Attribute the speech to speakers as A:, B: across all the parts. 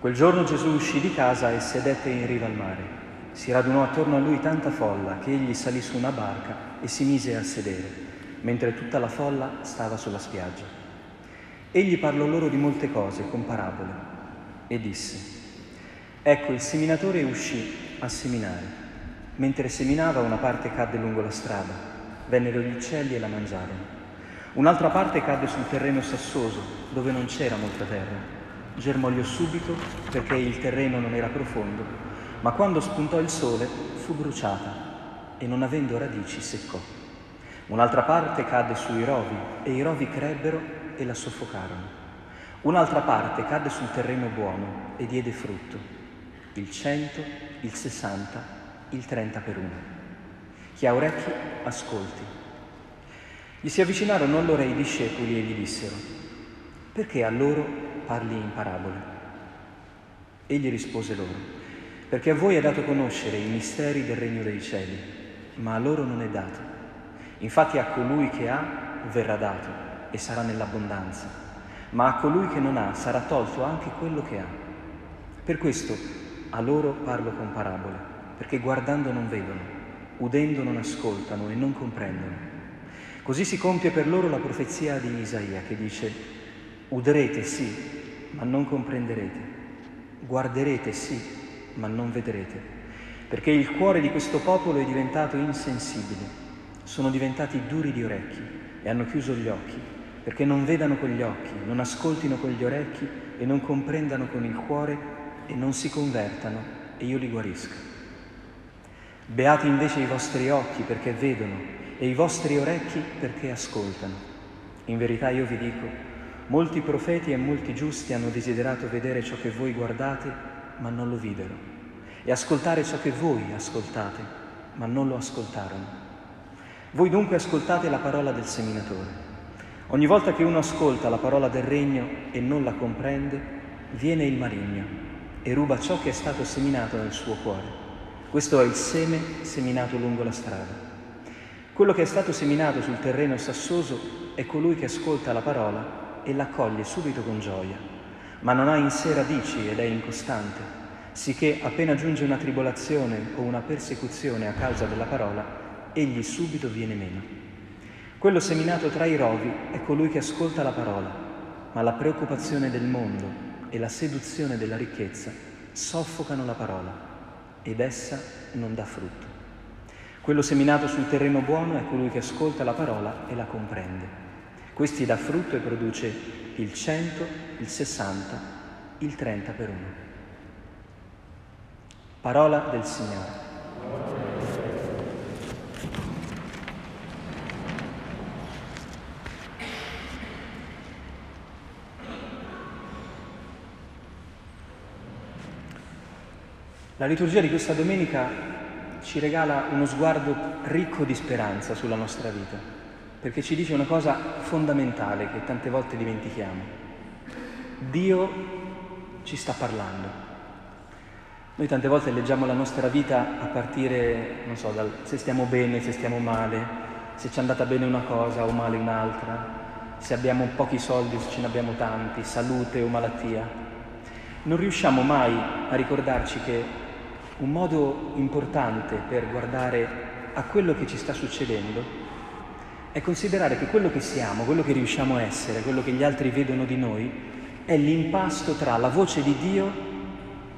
A: Quel giorno Gesù uscì di casa e sedette in riva al mare. Si radunò attorno a lui tanta folla che egli salì su una barca e si mise a sedere, mentre tutta la folla stava sulla spiaggia. Egli parlò loro di molte cose con parabole e disse, Ecco, il seminatore uscì a seminare. Mentre seminava una parte cadde lungo la strada, vennero gli uccelli e la mangiarono. Un'altra parte cadde sul terreno sassoso, dove non c'era molta terra. Germogliò subito perché il terreno non era profondo, ma quando spuntò il sole fu bruciata e non avendo radici seccò. Un'altra parte cadde sui rovi e i rovi crebbero e la soffocarono. Un'altra parte cadde sul terreno buono e diede frutto, il cento, il sessanta, il trenta per uno. Chi ha orecchi, ascolti. Gli si avvicinarono allora i discepoli e gli dissero, perché a loro parli in parabole? Egli rispose loro, perché a voi è dato conoscere i misteri del regno dei cieli ma a loro non è dato. Infatti a colui che ha verrà dato e sarà nell'abbondanza, ma a colui che non ha sarà tolto anche quello che ha. Per questo a loro parlo con parabole, perché guardando non vedono, udendo non ascoltano e non comprendono. Così si compie per loro la profezia di Isaia che dice, udrete sì, ma non comprenderete, guarderete sì, ma non vedrete perché il cuore di questo popolo è diventato insensibile, sono diventati duri di orecchi e hanno chiuso gli occhi, perché non vedano con gli occhi, non ascoltino con gli orecchi e non comprendano con il cuore e non si convertano e io li guarisco. Beati invece i vostri occhi perché vedono e i vostri orecchi perché ascoltano. In verità io vi dico, molti profeti e molti giusti hanno desiderato vedere ciò che voi guardate, ma non lo videro e ascoltare ciò che voi ascoltate, ma non lo ascoltarono. Voi dunque ascoltate la parola del seminatore. Ogni volta che uno ascolta la parola del regno e non la comprende, viene il maligno e ruba ciò che è stato seminato nel suo cuore. Questo è il seme seminato lungo la strada. Quello che è stato seminato sul terreno sassoso è colui che ascolta la parola e l'accoglie subito con gioia, ma non ha in sé radici ed è incostante sicché appena giunge una tribolazione o una persecuzione a causa della parola, egli subito viene meno. Quello seminato tra i rovi è colui che ascolta la parola, ma la preoccupazione del mondo e la seduzione della ricchezza soffocano la parola ed essa non dà frutto. Quello seminato sul terreno buono è colui che ascolta la parola e la comprende. Questi dà frutto e produce il 100, il 60, il 30 per uno. Parola del Signore. La liturgia di questa domenica ci regala uno sguardo ricco di speranza sulla nostra vita, perché ci dice una cosa fondamentale che tante volte dimentichiamo. Dio ci sta parlando. Noi tante volte leggiamo la nostra vita a partire, non so, dal se stiamo bene, se stiamo male, se ci è andata bene una cosa o male un'altra, se abbiamo pochi soldi o se ce ne abbiamo tanti, salute o malattia. Non riusciamo mai a ricordarci che un modo importante per guardare a quello che ci sta succedendo è considerare che quello che siamo, quello che riusciamo a essere, quello che gli altri vedono di noi, è l'impasto tra la voce di Dio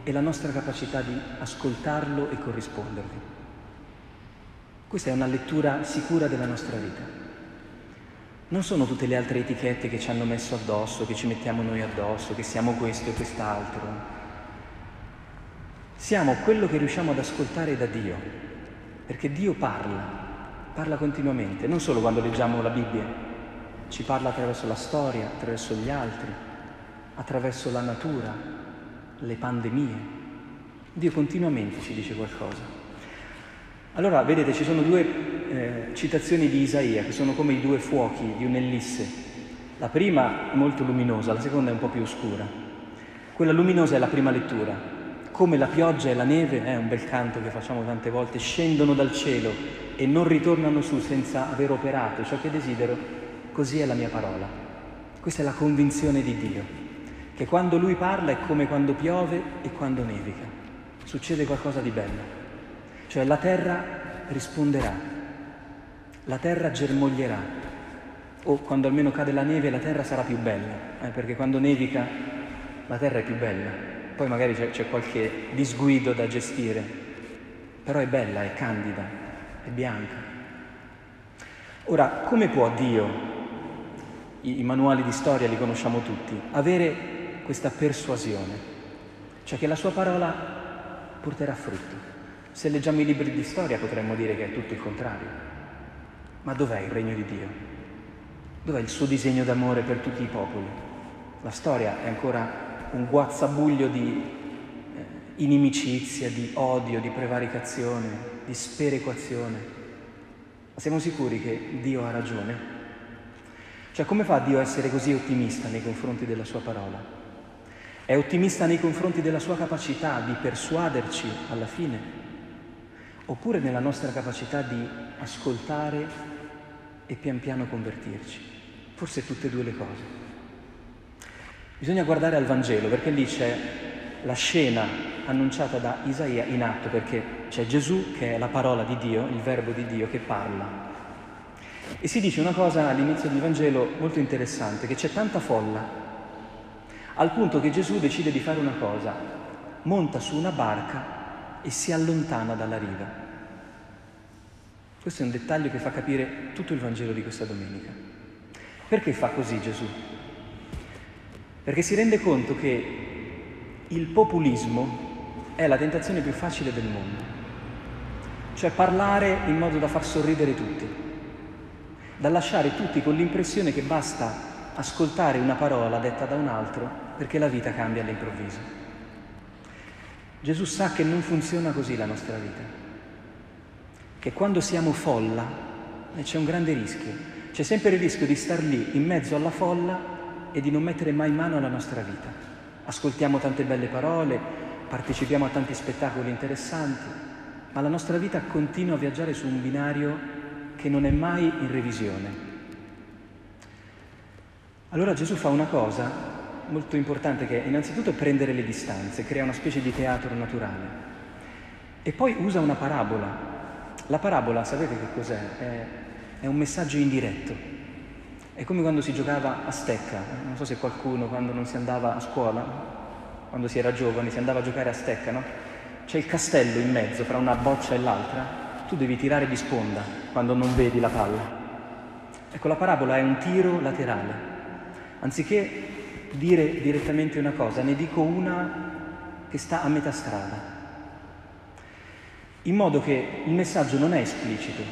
A: e la nostra capacità di ascoltarlo e corrispondervi. Questa è una lettura sicura della nostra vita. Non sono tutte le altre etichette che ci hanno messo addosso, che ci mettiamo noi addosso, che siamo questo e quest'altro. Siamo quello che riusciamo ad ascoltare da Dio, perché Dio parla, parla continuamente, non solo quando leggiamo la Bibbia, ci parla attraverso la storia, attraverso gli altri, attraverso la natura, le pandemie. Dio continuamente ci dice qualcosa. Allora, vedete, ci sono due eh, citazioni di Isaia che sono come i due fuochi di un'ellisse. La prima è molto luminosa, la seconda è un po' più oscura. Quella luminosa è la prima lettura. Come la pioggia e la neve, è un bel canto che facciamo tante volte, scendono dal cielo e non ritornano su senza aver operato ciò che desidero, così è la mia parola. Questa è la convinzione di Dio che quando lui parla è come quando piove e quando nevica. Succede qualcosa di bello. Cioè la terra risponderà, la terra germoglierà, o quando almeno cade la neve la terra sarà più bella, eh, perché quando nevica la terra è più bella. Poi magari c'è, c'è qualche disguido da gestire, però è bella, è candida, è bianca. Ora, come può Dio, i, i manuali di storia li conosciamo tutti, avere questa persuasione? Cioè che la sua parola porterà frutto. Se leggiamo i libri di storia potremmo dire che è tutto il contrario. Ma dov'è il regno di Dio? Dov'è il suo disegno d'amore per tutti i popoli? La storia è ancora un guazzabuglio di eh, inimicizia, di odio, di prevaricazione, di sperequazione. Ma siamo sicuri che Dio ha ragione? Cioè come fa Dio a essere così ottimista nei confronti della sua parola? È ottimista nei confronti della sua capacità di persuaderci alla fine oppure nella nostra capacità di ascoltare e pian piano convertirci. Forse tutte e due le cose. Bisogna guardare al Vangelo perché lì c'è la scena annunciata da Isaia in atto perché c'è Gesù che è la parola di Dio, il verbo di Dio che parla. E si dice una cosa all'inizio del Vangelo molto interessante, che c'è tanta folla, al punto che Gesù decide di fare una cosa, monta su una barca e si allontana dalla riva. Questo è un dettaglio che fa capire tutto il Vangelo di questa domenica. Perché fa così Gesù? Perché si rende conto che il populismo è la tentazione più facile del mondo, cioè parlare in modo da far sorridere tutti, da lasciare tutti con l'impressione che basta ascoltare una parola detta da un altro perché la vita cambia all'improvviso. Gesù sa che non funziona così la nostra vita, che quando siamo folla eh, c'è un grande rischio, c'è sempre il rischio di star lì in mezzo alla folla e di non mettere mai mano alla nostra vita. Ascoltiamo tante belle parole, partecipiamo a tanti spettacoli interessanti, ma la nostra vita continua a viaggiare su un binario che non è mai in revisione. Allora Gesù fa una cosa molto importante che è innanzitutto prendere le distanze, crea una specie di teatro naturale e poi usa una parabola. La parabola, sapete che cos'è? È, è un messaggio indiretto. È come quando si giocava a stecca. Non so se qualcuno quando non si andava a scuola, quando si era giovani, si andava a giocare a stecca, no? C'è il castello in mezzo fra una boccia e l'altra, tu devi tirare di sponda quando non vedi la palla. Ecco, la parabola è un tiro laterale. Anziché dire direttamente una cosa, ne dico una che sta a metà strada, in modo che il messaggio non è esplicito,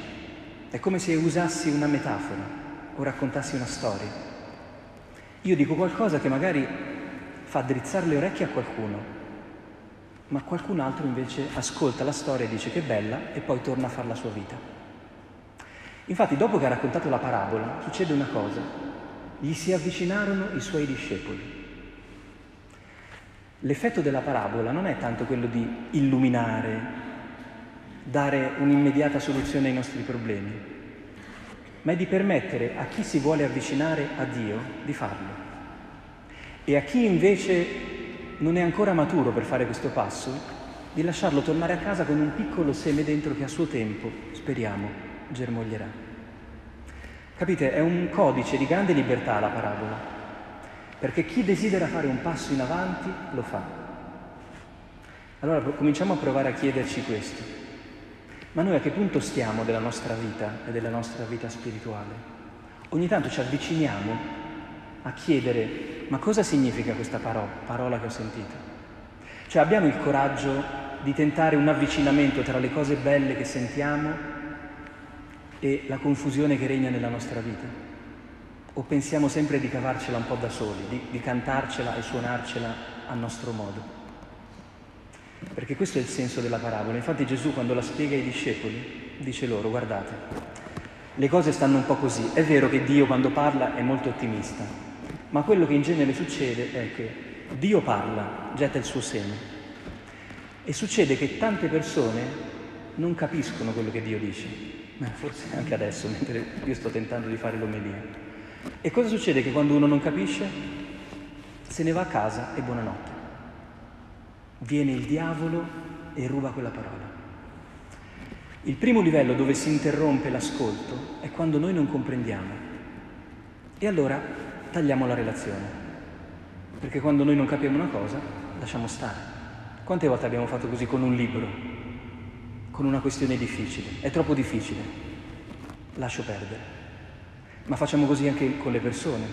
A: è come se usassi una metafora o raccontassi una storia. Io dico qualcosa che magari fa drizzare le orecchie a qualcuno, ma qualcun altro invece ascolta la storia e dice che bella e poi torna a fare la sua vita. Infatti dopo che ha raccontato la parabola succede una cosa, gli si avvicinarono i suoi discepoli. L'effetto della parabola non è tanto quello di illuminare, dare un'immediata soluzione ai nostri problemi, ma è di permettere a chi si vuole avvicinare a Dio di farlo. E a chi invece non è ancora maturo per fare questo passo, di lasciarlo tornare a casa con un piccolo seme dentro che a suo tempo, speriamo, germoglierà. Capite, è un codice di grande libertà la parabola, perché chi desidera fare un passo in avanti lo fa. Allora cominciamo a provare a chiederci questo. Ma noi a che punto stiamo della nostra vita e della nostra vita spirituale? Ogni tanto ci avviciniamo a chiedere ma cosa significa questa parola, parola che ho sentito? Cioè abbiamo il coraggio di tentare un avvicinamento tra le cose belle che sentiamo e la confusione che regna nella nostra vita? O pensiamo sempre di cavarcela un po' da soli, di, di cantarcela e suonarcela a nostro modo? Perché questo è il senso della parabola. Infatti Gesù quando la spiega ai discepoli dice loro, guardate, le cose stanno un po' così. È vero che Dio quando parla è molto ottimista, ma quello che in genere succede è che Dio parla, getta il suo seme. E succede che tante persone non capiscono quello che Dio dice forse anche adesso, mentre io sto tentando di fare l'omelia. E cosa succede? Che quando uno non capisce, Se ne va a casa e buonanotte. Viene il diavolo e ruba quella parola. Il primo livello dove si interrompe l'ascolto è quando noi non comprendiamo. E allora tagliamo la relazione. Perché quando noi non capiamo una cosa, lasciamo stare. Quante volte abbiamo fatto così con un libro, con una questione difficile? È troppo difficile. Lascio perdere. Ma facciamo così anche con le persone.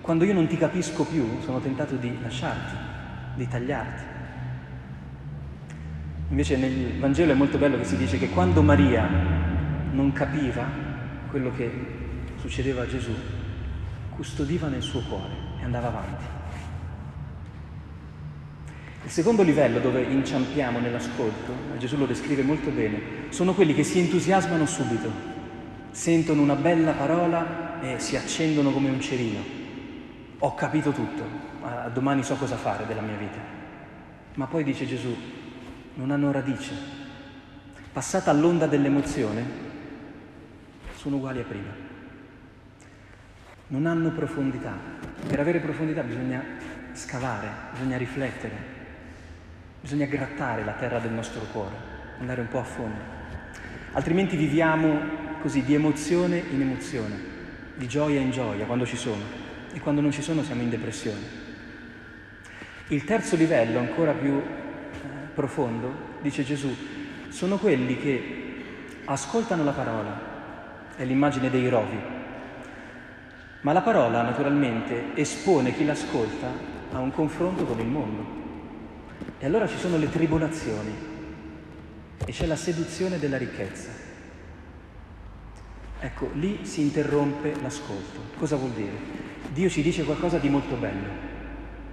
A: Quando io non ti capisco più, sono tentato di lasciarti, di tagliarti. Invece nel Vangelo è molto bello che si dice che quando Maria non capiva quello che succedeva a Gesù, custodiva nel suo cuore e andava avanti. Il secondo livello dove inciampiamo nell'ascolto, Gesù lo descrive molto bene, sono quelli che si entusiasmano subito, sentono una bella parola e si accendono come un cerino. Ho capito tutto, domani so cosa fare della mia vita. Ma poi dice Gesù, non hanno radice. Passata all'onda dell'emozione, sono uguali a prima. Non hanno profondità. Per avere profondità bisogna scavare, bisogna riflettere, bisogna grattare la terra del nostro cuore, andare un po' a fondo. Altrimenti viviamo così di emozione in emozione, di gioia in gioia quando ci sono e quando non ci sono siamo in depressione. Il terzo livello, ancora più profondo, dice Gesù, sono quelli che ascoltano la parola, è l'immagine dei rovi, ma la parola naturalmente espone chi l'ascolta a un confronto con il mondo. E allora ci sono le tribolazioni e c'è la seduzione della ricchezza. Ecco, lì si interrompe l'ascolto. Cosa vuol dire? Dio ci dice qualcosa di molto bello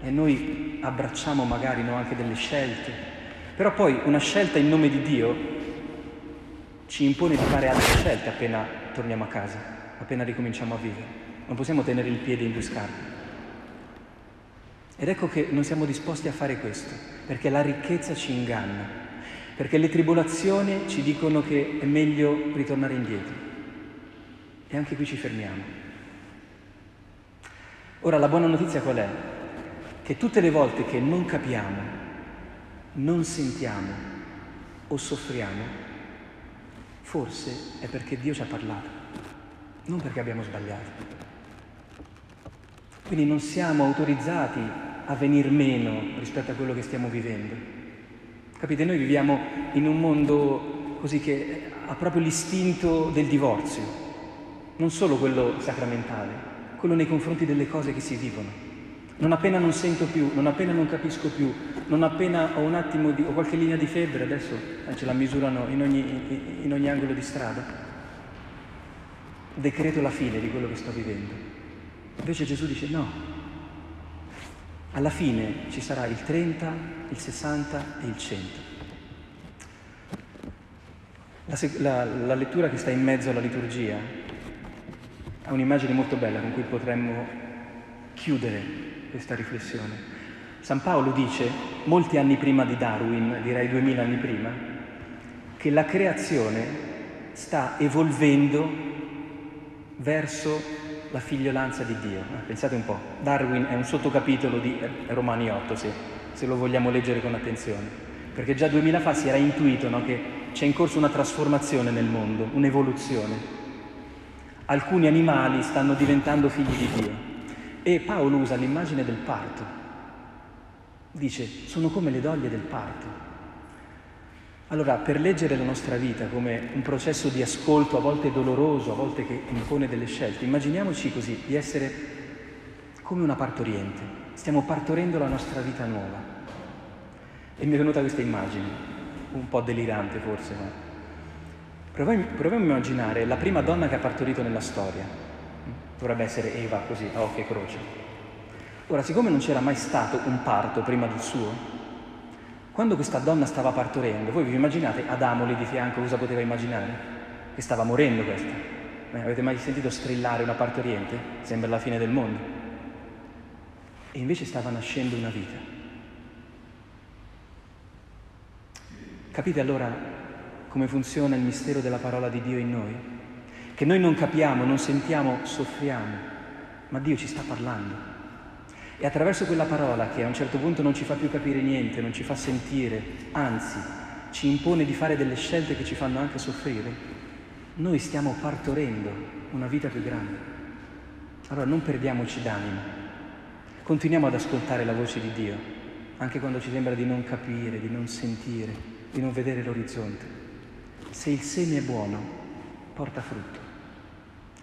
A: e noi abbracciamo magari no, anche delle scelte, però poi una scelta in nome di Dio ci impone di fare altre scelte appena torniamo a casa, appena ricominciamo a vivere. Non possiamo tenere il piede in due scarpe. Ed ecco che non siamo disposti a fare questo, perché la ricchezza ci inganna, perché le tribolazioni ci dicono che è meglio ritornare indietro. E anche qui ci fermiamo. Ora la buona notizia qual è? Che tutte le volte che non capiamo non sentiamo o soffriamo, forse è perché Dio ci ha parlato, non perché abbiamo sbagliato. Quindi non siamo autorizzati a venir meno rispetto a quello che stiamo vivendo. Capite, noi viviamo in un mondo così che ha proprio l'istinto del divorzio, non solo quello sacramentale, quello nei confronti delle cose che si vivono. Non appena non sento più, non appena non capisco più, non appena ho un attimo di, ho qualche linea di febbre, adesso eh, ce la misurano in ogni, in ogni angolo di strada, decreto la fine di quello che sto vivendo. Invece Gesù dice no, alla fine ci sarà il 30, il 60 e il 100. La, la, la lettura che sta in mezzo alla liturgia ha un'immagine molto bella con cui potremmo chiudere questa riflessione. San Paolo dice, molti anni prima di Darwin, direi duemila anni prima, che la creazione sta evolvendo verso la figliolanza di Dio. Eh, pensate un po', Darwin è un sottocapitolo di Romani 8, se, se lo vogliamo leggere con attenzione, perché già duemila fa si era intuito no, che c'è in corso una trasformazione nel mondo, un'evoluzione. Alcuni animali stanno diventando figli di Dio, e Paolo usa l'immagine del parto. Dice, sono come le doglie del parto. Allora, per leggere la nostra vita come un processo di ascolto a volte doloroso, a volte che impone delle scelte, immaginiamoci così, di essere come una partoriente. Stiamo partorendo la nostra vita nuova. E mi è venuta questa immagine, un po' delirante forse, ma proviamo, proviamo a immaginare la prima donna che ha partorito nella storia, Dovrebbe essere Eva così, a occhio e croce. Ora, siccome non c'era mai stato un parto prima del suo, quando questa donna stava partorendo, voi vi immaginate Adamo lì di fianco, cosa poteva immaginare? Che stava morendo questa. Eh, avete mai sentito strillare una partoriente? Sembra la fine del mondo. E invece stava nascendo una vita. Capite allora come funziona il mistero della parola di Dio in noi? che noi non capiamo, non sentiamo, soffriamo, ma Dio ci sta parlando. E attraverso quella parola che a un certo punto non ci fa più capire niente, non ci fa sentire, anzi ci impone di fare delle scelte che ci fanno anche soffrire, noi stiamo partorendo una vita più grande. Allora non perdiamoci d'animo, continuiamo ad ascoltare la voce di Dio, anche quando ci sembra di non capire, di non sentire, di non vedere l'orizzonte. Se il seme è buono, porta frutto.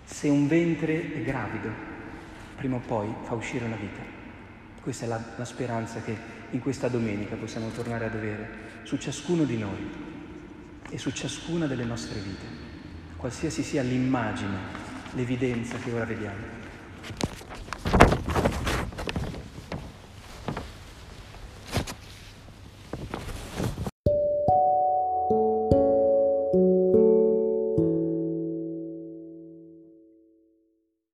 A: Se un ventre è gravido, prima o poi fa uscire la vita. Questa è la, la speranza che in questa domenica possiamo tornare ad avere su ciascuno di noi e su ciascuna delle nostre vite, qualsiasi sia l'immagine, l'evidenza che ora vediamo.